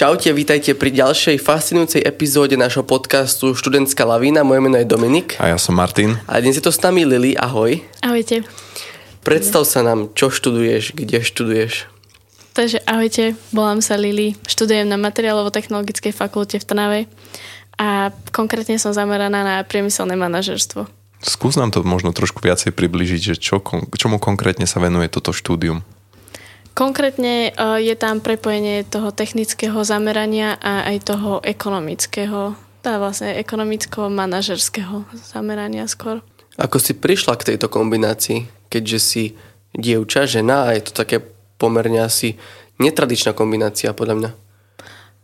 Čaute, vítajte pri ďalšej fascinujúcej epizóde nášho podcastu Študentská lavína. Moje meno je Dominik. A ja som Martin. A dnes je to s nami Lili. Ahoj. Ahojte. Predstav sa nám, čo študuješ, kde študuješ. Takže ahojte, volám sa Lili, študujem na materiálovo-technologickej fakulte v Trnave a konkrétne som zameraná na priemyselné manažerstvo. Skús nám to možno trošku viacej približiť, že čo, čomu konkrétne sa venuje toto štúdium. Konkrétne e, je tam prepojenie toho technického zamerania a aj toho ekonomického, tá vlastne ekonomicko-manažerského zamerania skôr. Ako si prišla k tejto kombinácii, keďže si dievča, žena a je to také pomerne asi netradičná kombinácia podľa mňa?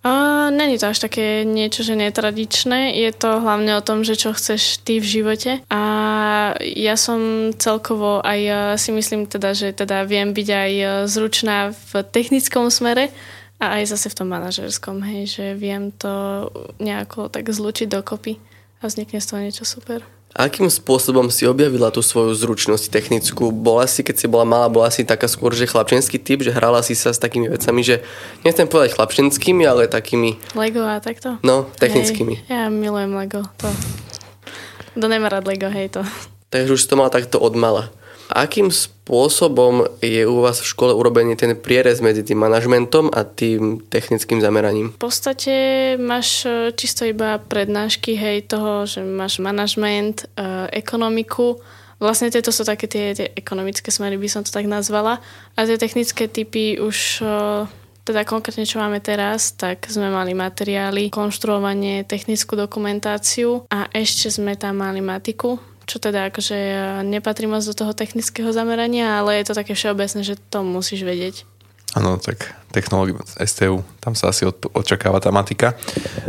Uh, Není to až také niečo, že netradičné. Je to hlavne o tom, že čo chceš ty v živote. A ja som celkovo aj si myslím teda, že teda viem byť aj zručná v technickom smere a aj zase v tom manažerskom, hej, že viem to nejako tak zlučiť dokopy a vznikne z toho niečo super. Akým spôsobom si objavila tú svoju zručnosť technickú? Bola si, keď si bola malá, bola si taká skôr, že chlapčenský typ, že hrala si sa s takými vecami, že nechcem povedať chlapčenskými, ale takými... Lego a takto? No, technickými. Hej, ja milujem Lego. To... Kto nemá rád Lego, hej to. Takže už to mala takto od mala. Akým spôsobom je u vás v škole urobený ten prierez medzi tým manažmentom a tým technickým zameraním? V podstate máš e, čisto iba prednášky, hej, toho, že máš manažment, e, ekonomiku, Vlastne tieto sú také tie, tie ekonomické smery, by som to tak nazvala. A tie technické typy už, e, teda konkrétne čo máme teraz, tak sme mali materiály, konštruovanie, technickú dokumentáciu a ešte sme tam mali matiku, čo teda akože nepatrí moc do toho technického zamerania, ale je to také všeobecné, že to musíš vedieť. Áno, tak technológie STU, tam sa asi očakáva tá matika.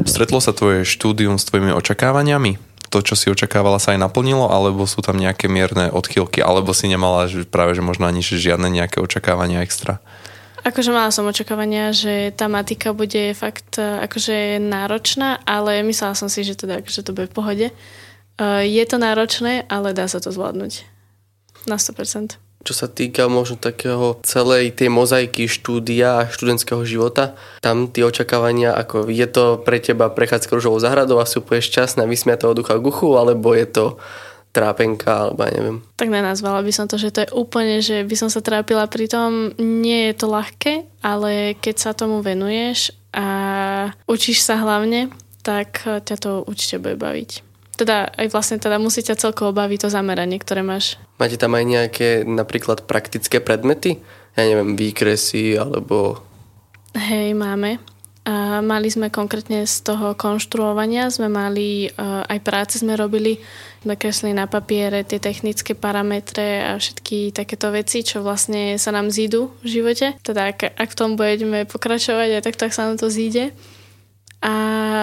Stretlo sa tvoje štúdium s tvojimi očakávaniami? To, čo si očakávala, sa aj naplnilo, alebo sú tam nejaké mierne odchýlky, alebo si nemala že práve, že možno ani že žiadne nejaké očakávania extra? Akože mala som očakávania, že tá matika bude fakt akože náročná, ale myslela som si, že teda akože to bude v pohode. Eh, je to náročné, ale dá sa to zvládnuť. Na 100%. Čo sa týka možno takého celej tej mozaiky štúdia a študentského života, tam tie očakávania, ako je to pre teba prechádzka ružovou zahradou a si úplne šťastná, vysmiatého ducha guchu, alebo je to trápenka, alebo ja neviem. Tak nenazvala by som to, že to je úplne, že by som sa trápila pri tom. Nie je to ľahké, ale keď sa tomu venuješ a učíš sa hlavne, tak ťa to určite bude baviť teda aj vlastne teda musí ťa celkovo baviť to zameranie, ktoré máš. Máte tam aj nejaké napríklad praktické predmety? Ja neviem, výkresy alebo... Hej, máme. A mali sme konkrétne z toho konštruovania, sme mali, uh, aj práce sme robili, sme kreslili na papiere tie technické parametre a všetky takéto veci, čo vlastne sa nám zídu v živote. Teda ak, ak v tom budeme pokračovať, tak tak sa nám to zíde. A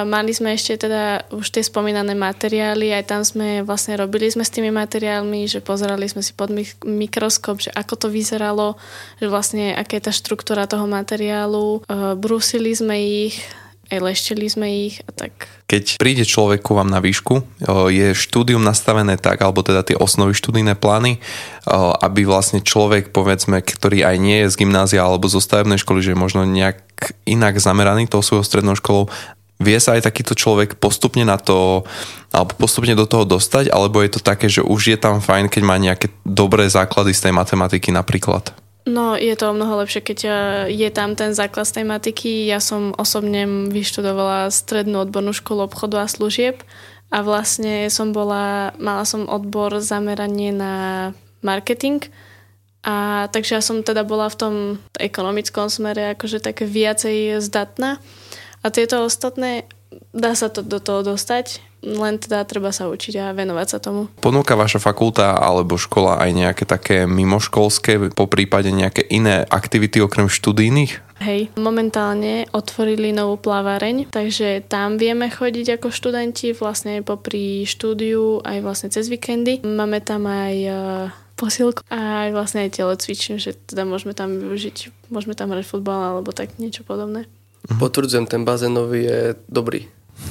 mali sme ešte teda už tie spomínané materiály, aj tam sme vlastne robili sme s tými materiálmi, že pozerali sme si pod mikroskop, že ako to vyzeralo, že vlastne aká je tá štruktúra toho materiálu, e, brúsili sme ich, leštili sme ich a tak. Keď príde človek ku vám na výšku, je štúdium nastavené tak, alebo teda tie osnovy študijné plány, aby vlastne človek, povedzme, ktorý aj nie je z gymnázia alebo zo stavebnej školy, že je možno nejak inak zameraný tou svojou strednou školou, vie sa aj takýto človek postupne na to, alebo postupne do toho dostať, alebo je to také, že už je tam fajn, keď má nejaké dobré základy z tej matematiky napríklad? No, je to mnoho lepšie, keď eh, je tam ten základ z tej matiky. Ja som osobne vyštudovala strednú odbornú školu obchodu a služieb a vlastne som bola, mala som odbor zameranie na marketing a takže ja som teda bola v tom ekonomickom smere akože také viacej zdatná. A tieto ostatné, dá sa to do toho dostať, len teda treba sa učiť a venovať sa tomu. Ponúka vaša fakulta alebo škola aj nejaké také mimoškolské, po prípade nejaké iné aktivity okrem študijných? Hej, momentálne otvorili novú plaváreň, takže tam vieme chodiť ako študenti vlastne popri štúdiu aj vlastne cez víkendy. Máme tam aj posilku a aj vlastne aj cvičím, že teda môžeme tam využiť, môžeme tam hrať futbal alebo tak niečo podobné. Mhm. Potvrdzujem, ten bazénový je dobrý.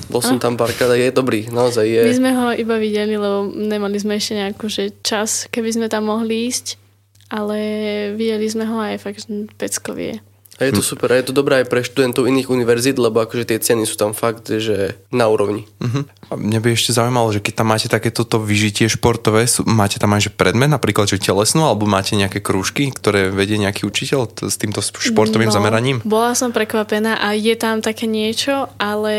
Bol som tam párkrát a je dobrý, naozaj je. My sme ho iba videli, lebo nemali sme ešte nejakú že čas, keby sme tam mohli ísť, ale videli sme ho aj fakt peckovie. A je to super, a je to dobré aj pre študentov iných univerzít, lebo akože tie ceny sú tam fakt, že na úrovni. Uh-huh. A mňa by ešte zaujímalo, že keď tam máte takéto vyžitie športové, sú, máte tam aj že predmet, napríklad že telesnú, alebo máte nejaké krúžky, ktoré vedie nejaký učiteľ t- s týmto športovým no, zameraním? Bola som prekvapená a je tam také niečo, ale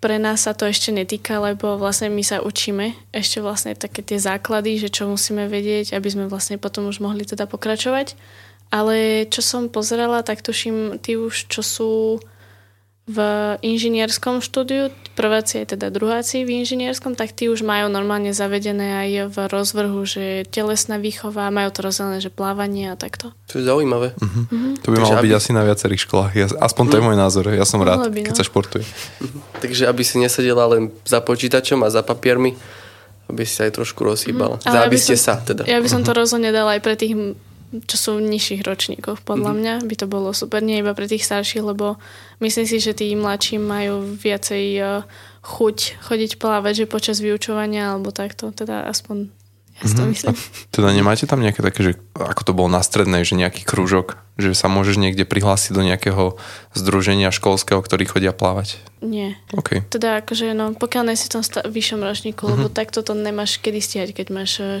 pre nás sa to ešte netýka, lebo vlastne my sa učíme ešte vlastne také tie základy, že čo musíme vedieť, aby sme vlastne potom už mohli teda pokračovať. Ale čo som pozerala, tak tuším, tí už, čo sú v inžinierskom štúdiu, prváci aj teda druháci v inžinierskom, tak tí už majú normálne zavedené aj v rozvrhu, že telesná výchova, majú to rozdelené, že plávanie a takto. To je zaujímavé. Uh-huh. Uh-huh. To by malo byť aby... asi na viacerých školách. Ja, aspoň to je môj názor. Ja som rád, by, no. keď sa športuje. Uh-huh. Takže aby si nesedela len za počítačom a za papiermi, aby si aj trošku rozhýbala. Uh-huh. Za aby ste sa teda. Ja by som to rozhodne dala aj pre tých čo sú nižších ročníkov. Podľa mm-hmm. mňa by to bolo super, nie iba pre tých starších, lebo myslím si, že tí mladší majú viacej uh, chuť chodiť plávať, že počas vyučovania alebo takto, teda aspoň ja si to mm-hmm. myslím. A teda nemáte tam nejaké také, že ako to bolo na strednej, že nejaký krúžok, že sa môžeš niekde prihlásiť do nejakého združenia školského, ktorí chodia plávať? Nie. Okay. Teda akože, no, pokiaľ nejsi v tom sta- vyššom ročníku, mm-hmm. lebo takto to nemáš kedy stiať, keď máš eh,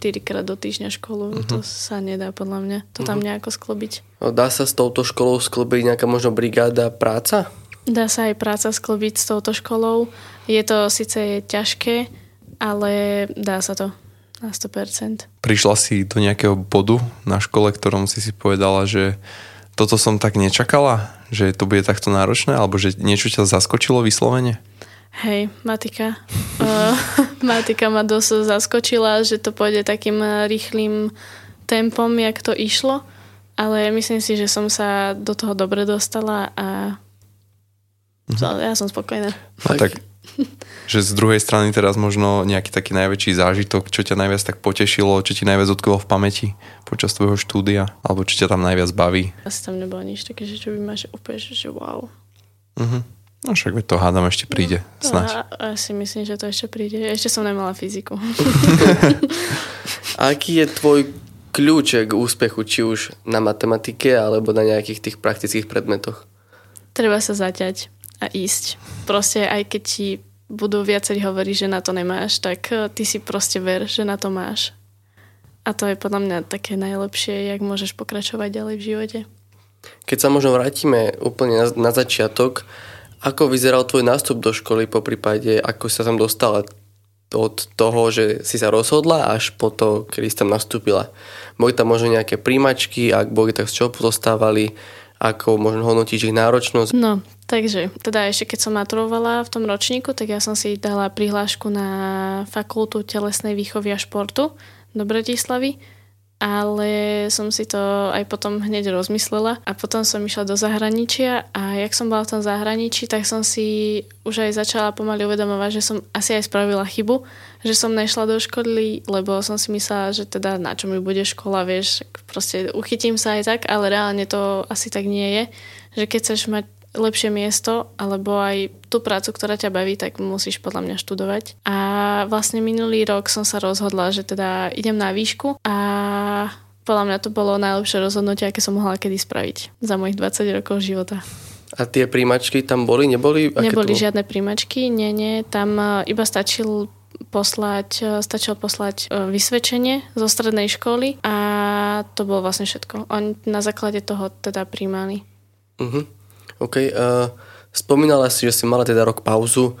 4 krát do týždňa školu. Uh-huh. To sa nedá podľa mňa. To tam uh-huh. nejako sklobiť. Dá sa s touto školou sklobiť nejaká možno brigáda práca? Dá sa aj práca sklobiť s touto školou. Je to síce ťažké, ale dá sa to na 100%. Prišla si do nejakého bodu na škole, ktorom si si povedala, že toto som tak nečakala, že to bude takto náročné, alebo že niečo ťa zaskočilo vyslovene? Hej, matika. uh, matika ma dosť zaskočila, že to pôjde takým rýchlým tempom, jak to išlo, ale myslím si, že som sa do toho dobre dostala a uh-huh. ja som spokojná. A tak, že z druhej strany teraz možno nejaký taký najväčší zážitok, čo ťa najviac tak potešilo, čo ti najviac utkvelo v pamäti počas tvojho štúdia, alebo čo ťa tam najviac baví? Asi tam nebolo nič také, že čo by ma že úplne, že wow. Uh-huh. No však to hádam ešte príde, no, snáď. Ja si myslím, že to ešte príde. Ešte som nemala fyziku. Aký je tvoj kľúč k úspechu, či už na matematike, alebo na nejakých tých praktických predmetoch? Treba sa zaťať a ísť. Proste aj keď ti budú viacerí hovoriť, že na to nemáš, tak eh, ty si proste ver, že na to máš. A to je podľa mňa také najlepšie, jak môžeš pokračovať ďalej v živote. Keď sa možno vrátime úplne na, na začiatok, ako vyzeral tvoj nástup do školy, po prípade, ako sa tam dostala od toho, že si sa rozhodla až po to, kedy si tam nastúpila? Boli tam možno nejaké príjmačky, ak boli, tak z čoho pozostávali? Ako možno hodnotíš ich náročnosť? No, takže, teda ešte keď som maturovala v tom ročníku, tak ja som si dala prihlášku na fakultu telesnej výchovy a športu do Bratislavy ale som si to aj potom hneď rozmyslela a potom som išla do zahraničia a jak som bola v tom zahraničí, tak som si už aj začala pomaly uvedomovať, že som asi aj spravila chybu, že som nešla do školy, lebo som si myslela, že teda na čo mi bude škola, vieš, proste uchytím sa aj tak, ale reálne to asi tak nie je, že keď chceš mať lepšie miesto alebo aj tú prácu, ktorá ťa baví, tak musíš podľa mňa študovať. A vlastne minulý rok som sa rozhodla, že teda idem na výšku a podľa mňa to bolo najlepšie rozhodnutie, aké som mohla kedy spraviť za mojich 20 rokov života. A tie príjmačky tam boli? Neboli? Aké Neboli žiadne príjmačky, nie, nie. Tam e, iba stačil poslať, e, stačilo poslať e, vysvedčenie zo strednej školy a to bolo vlastne všetko. Oni na základe toho teda príjmali. Uh-huh. OK. Uh, spomínala si, že si mala teda rok pauzu.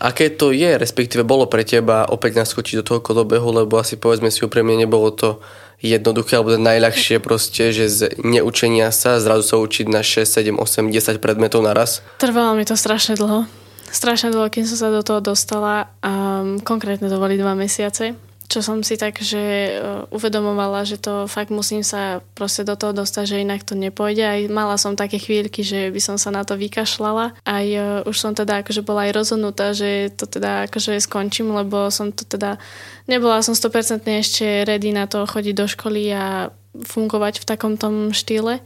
Aké to je, respektíve bolo pre teba opäť naskočiť do toho kolobehu, lebo asi povedzme si úprimne, nebolo to jednoduché alebo najľahšie proste, že z neučenia sa zrazu sa učiť na 6, 7, 8, 10 predmetov naraz? Trvalo mi to strašne dlho. Strašne dlho, kým som sa do toho dostala. Um, konkrétne to boli dva mesiace čo som si tak, že e, uvedomovala, že to fakt musím sa proste do toho dostať, že inak to nepôjde. Aj mala som také chvíľky, že by som sa na to vykašľala. Aj uh, už som teda akože bola aj rozhodnutá, že to teda akože skončím, lebo som to teda nebola som 100% ešte ready na to chodiť do školy a fungovať v takom tom štýle.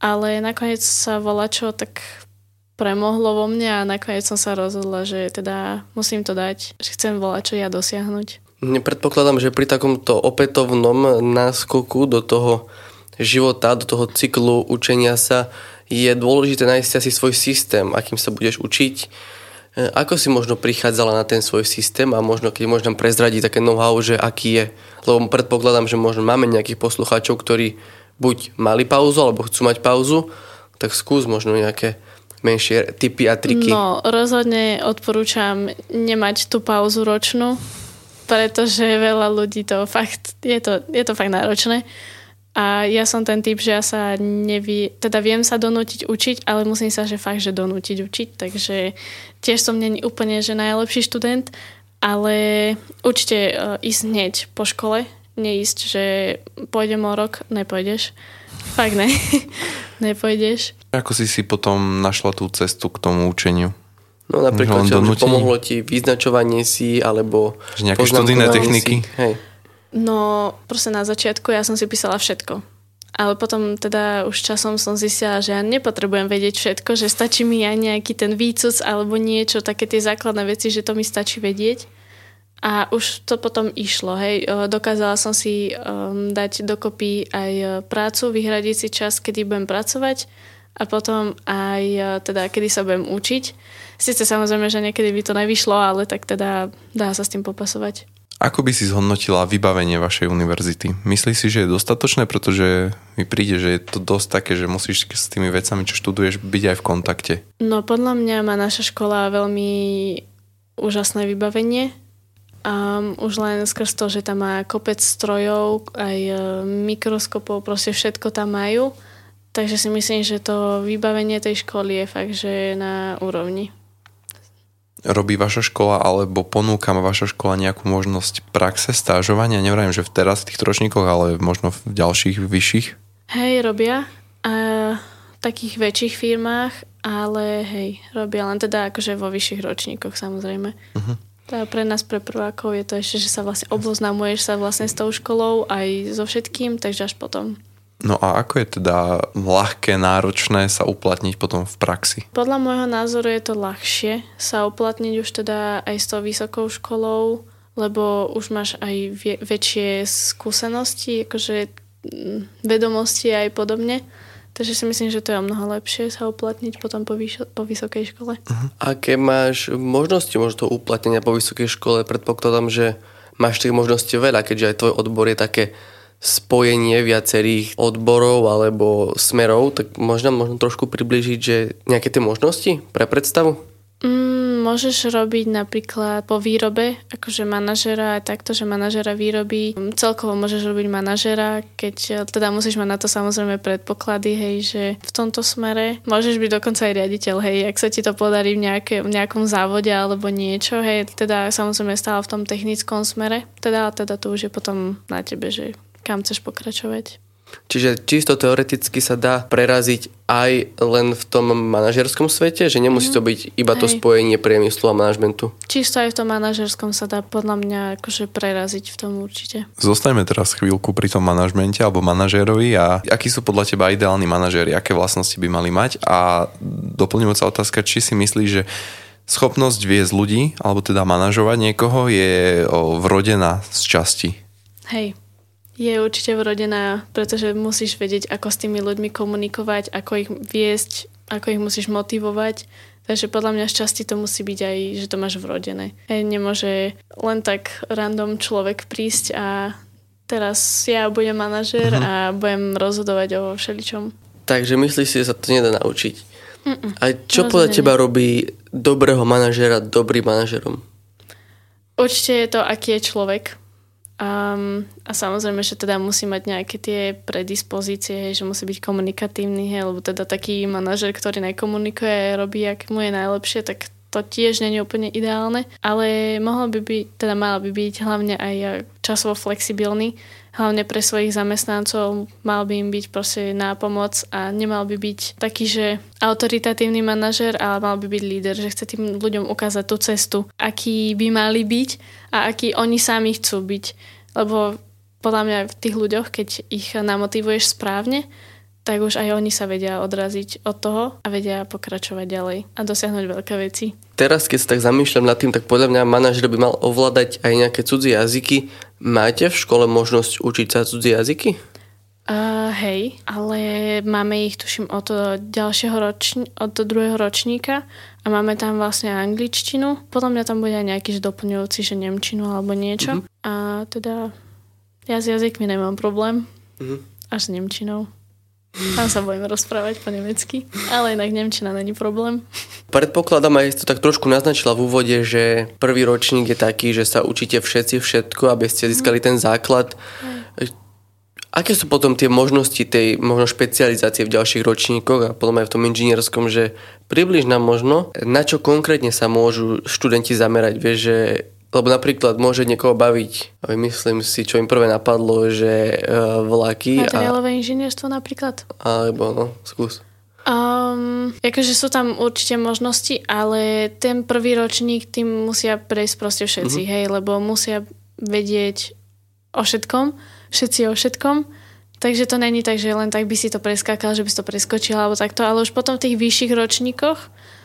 Ale nakoniec sa volá čo tak premohlo vo mne a nakoniec som sa rozhodla, že teda musím to dať, že chcem volať čo ja dosiahnuť. Predpokladám, že pri takomto opätovnom náskoku do toho života, do toho cyklu učenia sa, je dôležité nájsť asi svoj systém, akým sa budeš učiť. E, ako si možno prichádzala na ten svoj systém a možno keď možno prezradiť také know-how, že aký je. Lebo predpokladám, že možno máme nejakých poslucháčov, ktorí buď mali pauzu, alebo chcú mať pauzu, tak skús možno nejaké menšie typy a triky? No, rozhodne odporúčam nemať tú pauzu ročnú, pretože veľa ľudí to fakt, je to, je to fakt náročné. A ja som ten typ, že ja sa nevie, teda viem sa donútiť učiť, ale musím sa, že fakt, že donútiť učiť, takže tiež som není úplne, že najlepší študent, ale určite uh, ísť hneď po škole, neísť, že pôjdem o rok, nepôjdeš. Fakt ne, nepôjdeš. Ako si si potom našla tú cestu k tomu učeniu? No napríklad, čo, že pomohlo ti vyznačovanie si, alebo... Že nejaké študijné techniky? Si. Hej. No, proste na začiatku ja som si písala všetko. Ale potom teda už časom som zistila, že ja nepotrebujem vedieť všetko, že stačí mi aj nejaký ten výcuc alebo niečo, také tie základné veci, že to mi stačí vedieť. A už to potom išlo, hej. Dokázala som si um, dať dokopy aj e, prácu, vyhradiť si čas, kedy budem pracovať a potom aj e, teda, kedy sa budem učiť. Sice samozrejme, že niekedy by to nevyšlo, ale tak teda dá sa s tým popasovať. Ako by si zhodnotila vybavenie vašej univerzity? Myslíš si, že je dostatočné, pretože mi príde, že je to dosť také, že musíš s tými vecami, čo študuješ, byť aj v kontakte? No podľa mňa má naša škola veľmi úžasné vybavenie. Um, už len skrz to, že tam má kopec strojov, aj e, mikroskopov, proste všetko tam majú. Takže si myslím, že to vybavenie tej školy je fakt, že je na úrovni. Robí vaša škola alebo ponúka vaša škola nejakú možnosť praxe, stážovania? Nevrajím, že v teraz v tých tročníkoch, ale možno v ďalších vyšších? Hej, robia. A v takých väčších firmách, ale hej, robia len teda akože vo vyšších ročníkoch samozrejme. Uh-huh. Teda pre nás, pre prvákov je to ešte, že sa vlastne oboznamuješ sa vlastne s tou školou aj so všetkým, takže až potom. No a ako je teda ľahké, náročné sa uplatniť potom v praxi? Podľa môjho názoru je to ľahšie sa uplatniť už teda aj s tou vysokou školou, lebo už máš aj vie- väčšie skúsenosti, akože mm, vedomosti aj podobne. Takže si myslím, že to je o mnoho lepšie sa uplatniť potom po, vyš- po vysokej škole. Uh-huh. Aké máš možnosti možno toho uplatnenia po vysokej škole? Predpokladám, že máš tých možností veľa, keďže aj tvoj odbor je také spojenie viacerých odborov alebo smerov, tak možno, možno trošku približiť, že nejaké tie možnosti pre predstavu? Mm, môžeš robiť napríklad po výrobe, akože manažera aj takto, že manažera výroby. Celkovo môžeš robiť manažera, keď e, teda musíš mať na to samozrejme predpoklady, hej, že v tomto smere môžeš byť dokonca aj riaditeľ, hej, ak sa ti to podarí v, nejaké, v nejakom závode alebo niečo, hej, teda samozrejme stále v tom technickom smere, teda, teda to už je potom na tebe, že kam chceš pokračovať. Čiže čisto teoreticky sa dá preraziť aj len v tom manažerskom svete, že nemusí to mhm. byť iba to spojenie priemyslu a manažmentu. Čisto aj v tom manažerskom sa dá podľa mňa akože preraziť v tom určite. Zostaňme teraz chvíľku pri tom manažmente alebo manažérovi a akí sú podľa teba ideálni manažéri, aké vlastnosti by mali mať a doplňujúca otázka, či si myslíš, že schopnosť viesť ľudí, alebo teda manažovať niekoho je vrodená z časti. Hej, je určite vrodená, pretože musíš vedieť, ako s tými ľuďmi komunikovať, ako ich viesť, ako ich musíš motivovať. Takže podľa mňa šťastie to musí byť aj, že to máš vrodené. Hej, nemôže len tak random človek prísť a teraz ja budem manažer uh-huh. a budem rozhodovať o všeličom. Takže myslíš si, že sa to nedá naučiť? Mm-mm, a čo podľa teba robí dobrého manažera dobrým manažerom? Určite je to, aký je človek Um, a samozrejme, že teda musí mať nejaké tie predispozície, hej, že musí byť komunikatívny, hej, lebo teda taký manažer, ktorý nekomunikuje, robí, ak mu je najlepšie, tak to tiež nie je úplne ideálne, ale mohlo by byť, teda mal by byť hlavne aj časovo flexibilný, hlavne pre svojich zamestnancov, mal by im byť proste na pomoc a nemal by byť taký, že autoritatívny manažer, ale mal by byť líder, že chce tým ľuďom ukázať tú cestu, aký by mali byť a aký oni sami chcú byť. Lebo podľa mňa v tých ľuďoch, keď ich namotivuješ správne, tak už aj oni sa vedia odraziť od toho a vedia pokračovať ďalej a dosiahnuť veľké veci. Teraz, keď sa tak zamýšľam nad tým, tak podľa mňa manažer by mal ovládať aj nejaké cudzie jazyky. Máte v škole možnosť učiť sa cudzie jazyky? Uh, hej, ale máme ich, tuším, od ďalšieho ročni- od druhého ročníka a máme tam vlastne angličtinu. Podľa mňa tam bude aj nejaký že doplňujúci, že nemčinu alebo niečo. Uh-huh. A teda ja s jazykmi nemám problém. Uh-huh. Až s nemčinou. Tam sa bojím rozprávať po nemecky, ale inak Nemčina není problém. Predpokladám, aj to tak trošku naznačila v úvode, že prvý ročník je taký, že sa učíte všetci všetko, aby ste získali ten základ. Aké sú potom tie možnosti tej možno špecializácie v ďalších ročníkoch a potom aj v tom inžinierskom, že približ nám možno, na čo konkrétne sa môžu študenti zamerať, vieš, že lebo napríklad môže niekoho baviť, myslím si, čo im prvé napadlo, že uh, vlaky. Materiálové a... inžinierstvo napríklad. Alebo, no, skús. Um, akože sú tam určite možnosti, ale ten prvý ročník tým musia prejsť proste všetci, mm-hmm. hej, lebo musia vedieť o všetkom, všetci o všetkom. Takže to není tak, že len tak by si to preskákal, že by si to preskočil alebo takto, ale už potom v tých vyšších ročníkoch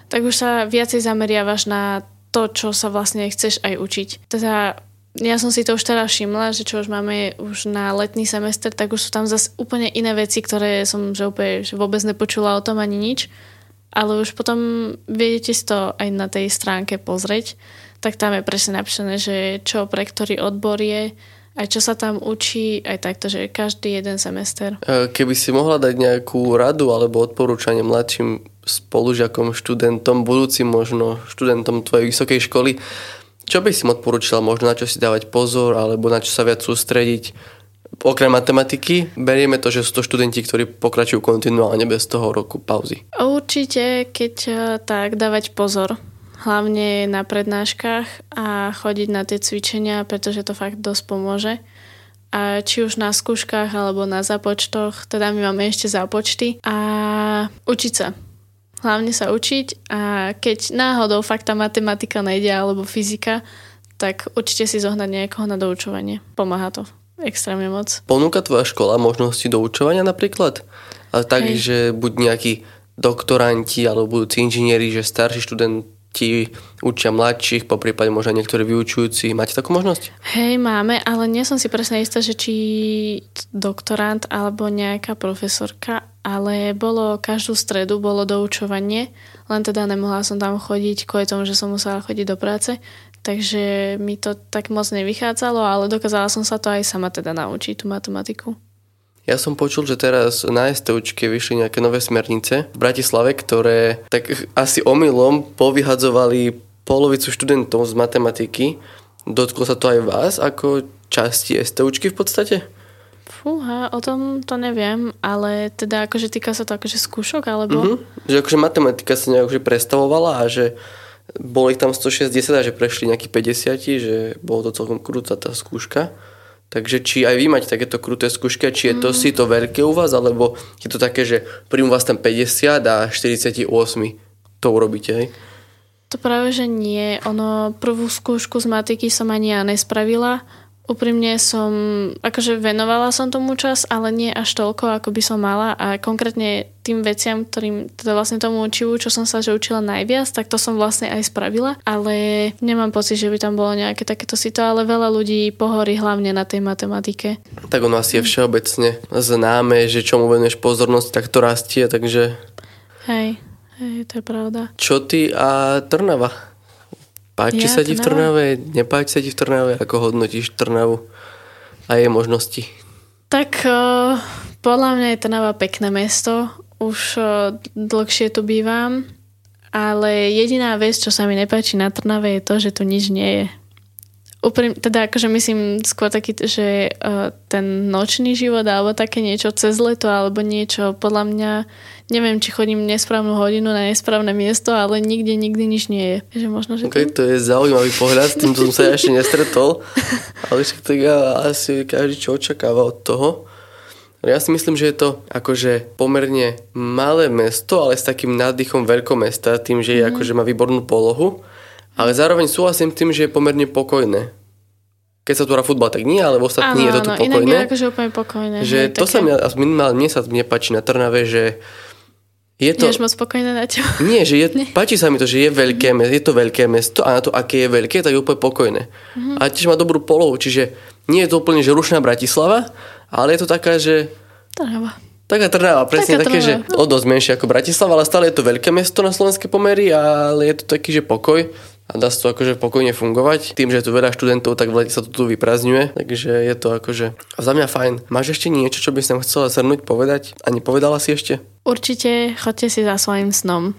tak už sa viacej zameriavaš na to, čo sa vlastne chceš aj učiť. Teda ja som si to už teraz všimla, že čo už máme už na letný semester, tak už sú tam zase úplne iné veci, ktoré som že úplne že vôbec nepočula o tom ani nič. Ale už potom viete si to aj na tej stránke pozrieť, tak tam je presne napísané, že čo pre ktorý odbor je, aj čo sa tam učí, aj takto, že každý jeden semester. Keby si mohla dať nejakú radu alebo odporúčanie mladším spolužiakom, študentom, budúcim možno študentom tvojej vysokej školy, čo by si im odporúčila možno na čo si dávať pozor alebo na čo sa viac sústrediť? Okrem matematiky, berieme to, že sú to študenti, ktorí pokračujú kontinuálne bez toho roku pauzy. Určite, keď eh, tak dávať pozor hlavne na prednáškach a chodiť na tie cvičenia, pretože to fakt dosť pomôže. A či už na skúškach alebo na započtoch, teda my máme ešte započty a učiť sa. Hlavne sa učiť a keď náhodou fakt tá matematika nejde alebo fyzika, tak určite si zohnať niekoho na doučovanie. Pomáha to extrémne moc. Ponúka tvoja škola možnosti doučovania napríklad? Ale tak, Hej. že buď nejakí doktoranti alebo budúci inžinieri, že starší študent ti učia mladších, po prípade možno niektorí vyučujúci. Máte takú možnosť? Hej, máme, ale nie som si presne istá, že či doktorant alebo nejaká profesorka, ale bolo každú stredu bolo doučovanie, len teda nemohla som tam chodiť kvôli tomu, že som musela chodiť do práce, takže mi to tak moc nevychádzalo, ale dokázala som sa to aj sama teda naučiť, tú matematiku. Ja som počul, že teraz na STUčke vyšli nejaké nové smernice v Bratislave, ktoré tak asi omylom povyhadzovali polovicu študentov z matematiky. Dotklo sa to aj vás ako časti STUčky v podstate? Fúha, o tom to neviem, ale teda akože týka sa to akože skúšok, alebo? Mm-hmm. Že akože matematika sa nejak prestavovala a že bolo ich tam 160 a že prešli nejakí 50, že bolo to celkom krúca tá skúška. Takže či aj vy máte takéto kruté skúšky, či je to mm. si to veľké u vás, alebo je to také, že príjmu vás tam 50 a 48 to urobíte, hej? To práve, že nie. Ono, prvú skúšku z matiky som ani ja nespravila Úprimne som, akože venovala som tomu čas, ale nie až toľko, ako by som mala a konkrétne tým veciam, ktorým, teda vlastne tomu učivu, čo som sa že učila najviac, tak to som vlastne aj spravila, ale nemám pocit, že by tam bolo nejaké takéto si to, ale veľa ľudí pohorí hlavne na tej matematike. Tak ono asi je všeobecne známe, že čomu venuješ pozornosť, tak to rastie, takže... Hej, hej, to je pravda. Čo ty a Trnava? Páči ja, sa ti v Trnave? Nepáči sa ti v Trnave? Ako hodnotíš Trnavu a jej možnosti? Tak uh, podľa mňa je Trnava pekné mesto. Už uh, dlhšie tu bývam. Ale jediná vec, čo sa mi nepáči na Trnave je to, že tu nič nie je. Uprým, teda akože myslím skôr taký, že uh, ten nočný život alebo také niečo cez leto alebo niečo, podľa mňa neviem, či chodím nesprávnu hodinu na nesprávne miesto, ale nikde nikdy nič nie je. Že možno, že okay, to je zaujímavý pohľad, s tým som sa ešte nestretol, ale však tak asi každý čo očakáva od toho. Ja si myslím, že je to akože pomerne malé mesto, ale s takým nádychom veľkomesta, tým, že je mm. akože má výbornú polohu ale zároveň súhlasím tým, že je pomerne pokojné. Keď sa tu hrá futbal, tak nie, ale v ostatní je to tu áno, pokojné. Inak je akože úplne pokojné. Že hej, to také... sa mi, minimálne mne sa nepáči na Trnave, že je to... Nie moc spokojné na teba. Nie, že je, nie. páči sa mi to, že je, veľké, je to veľké mesto a na to, aké je veľké, tak je úplne pokojné. Mm-hmm. A tiež má dobrú polohu, čiže nie je to úplne že rušná Bratislava, ale je to taká, že Trnava. Taká Trnava, presne Taká také, že Trnava. o dosť menšie ako Bratislava, ale stále je to veľké mesto na slovenské pomery, ale je to taký, že pokoj a dá sa to akože pokojne fungovať. Tým, že je tu veľa študentov, tak v lete sa to tu vyprázdňuje, takže je to akože za mňa fajn. Máš ešte niečo, čo by som chcela zhrnúť, povedať a nepovedala si ešte? Určite chodte si za svojim snom.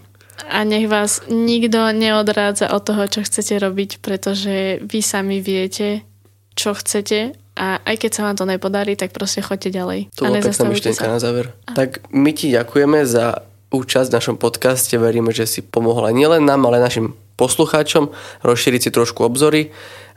A nech vás nikto neodrádza od toho, čo chcete robiť, pretože vy sami viete, čo chcete a aj keď sa vám to nepodarí, tak proste choďte ďalej. To a bola pekná myšlienka na záver. Tak my ti ďakujeme za účasť v našom podcaste. Veríme, že si pomohla nielen nám, ale našim poslucháčom rozšíriť si trošku obzory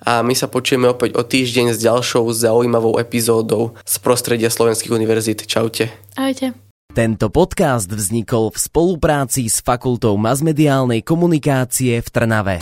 a my sa počujeme opäť o týždeň s ďalšou zaujímavou epizódou z prostredia slovenských univerzít. Čaute. Ahojte. Tento podcast vznikol v spolupráci s Fakultou masmediálnej komunikácie v Trnave.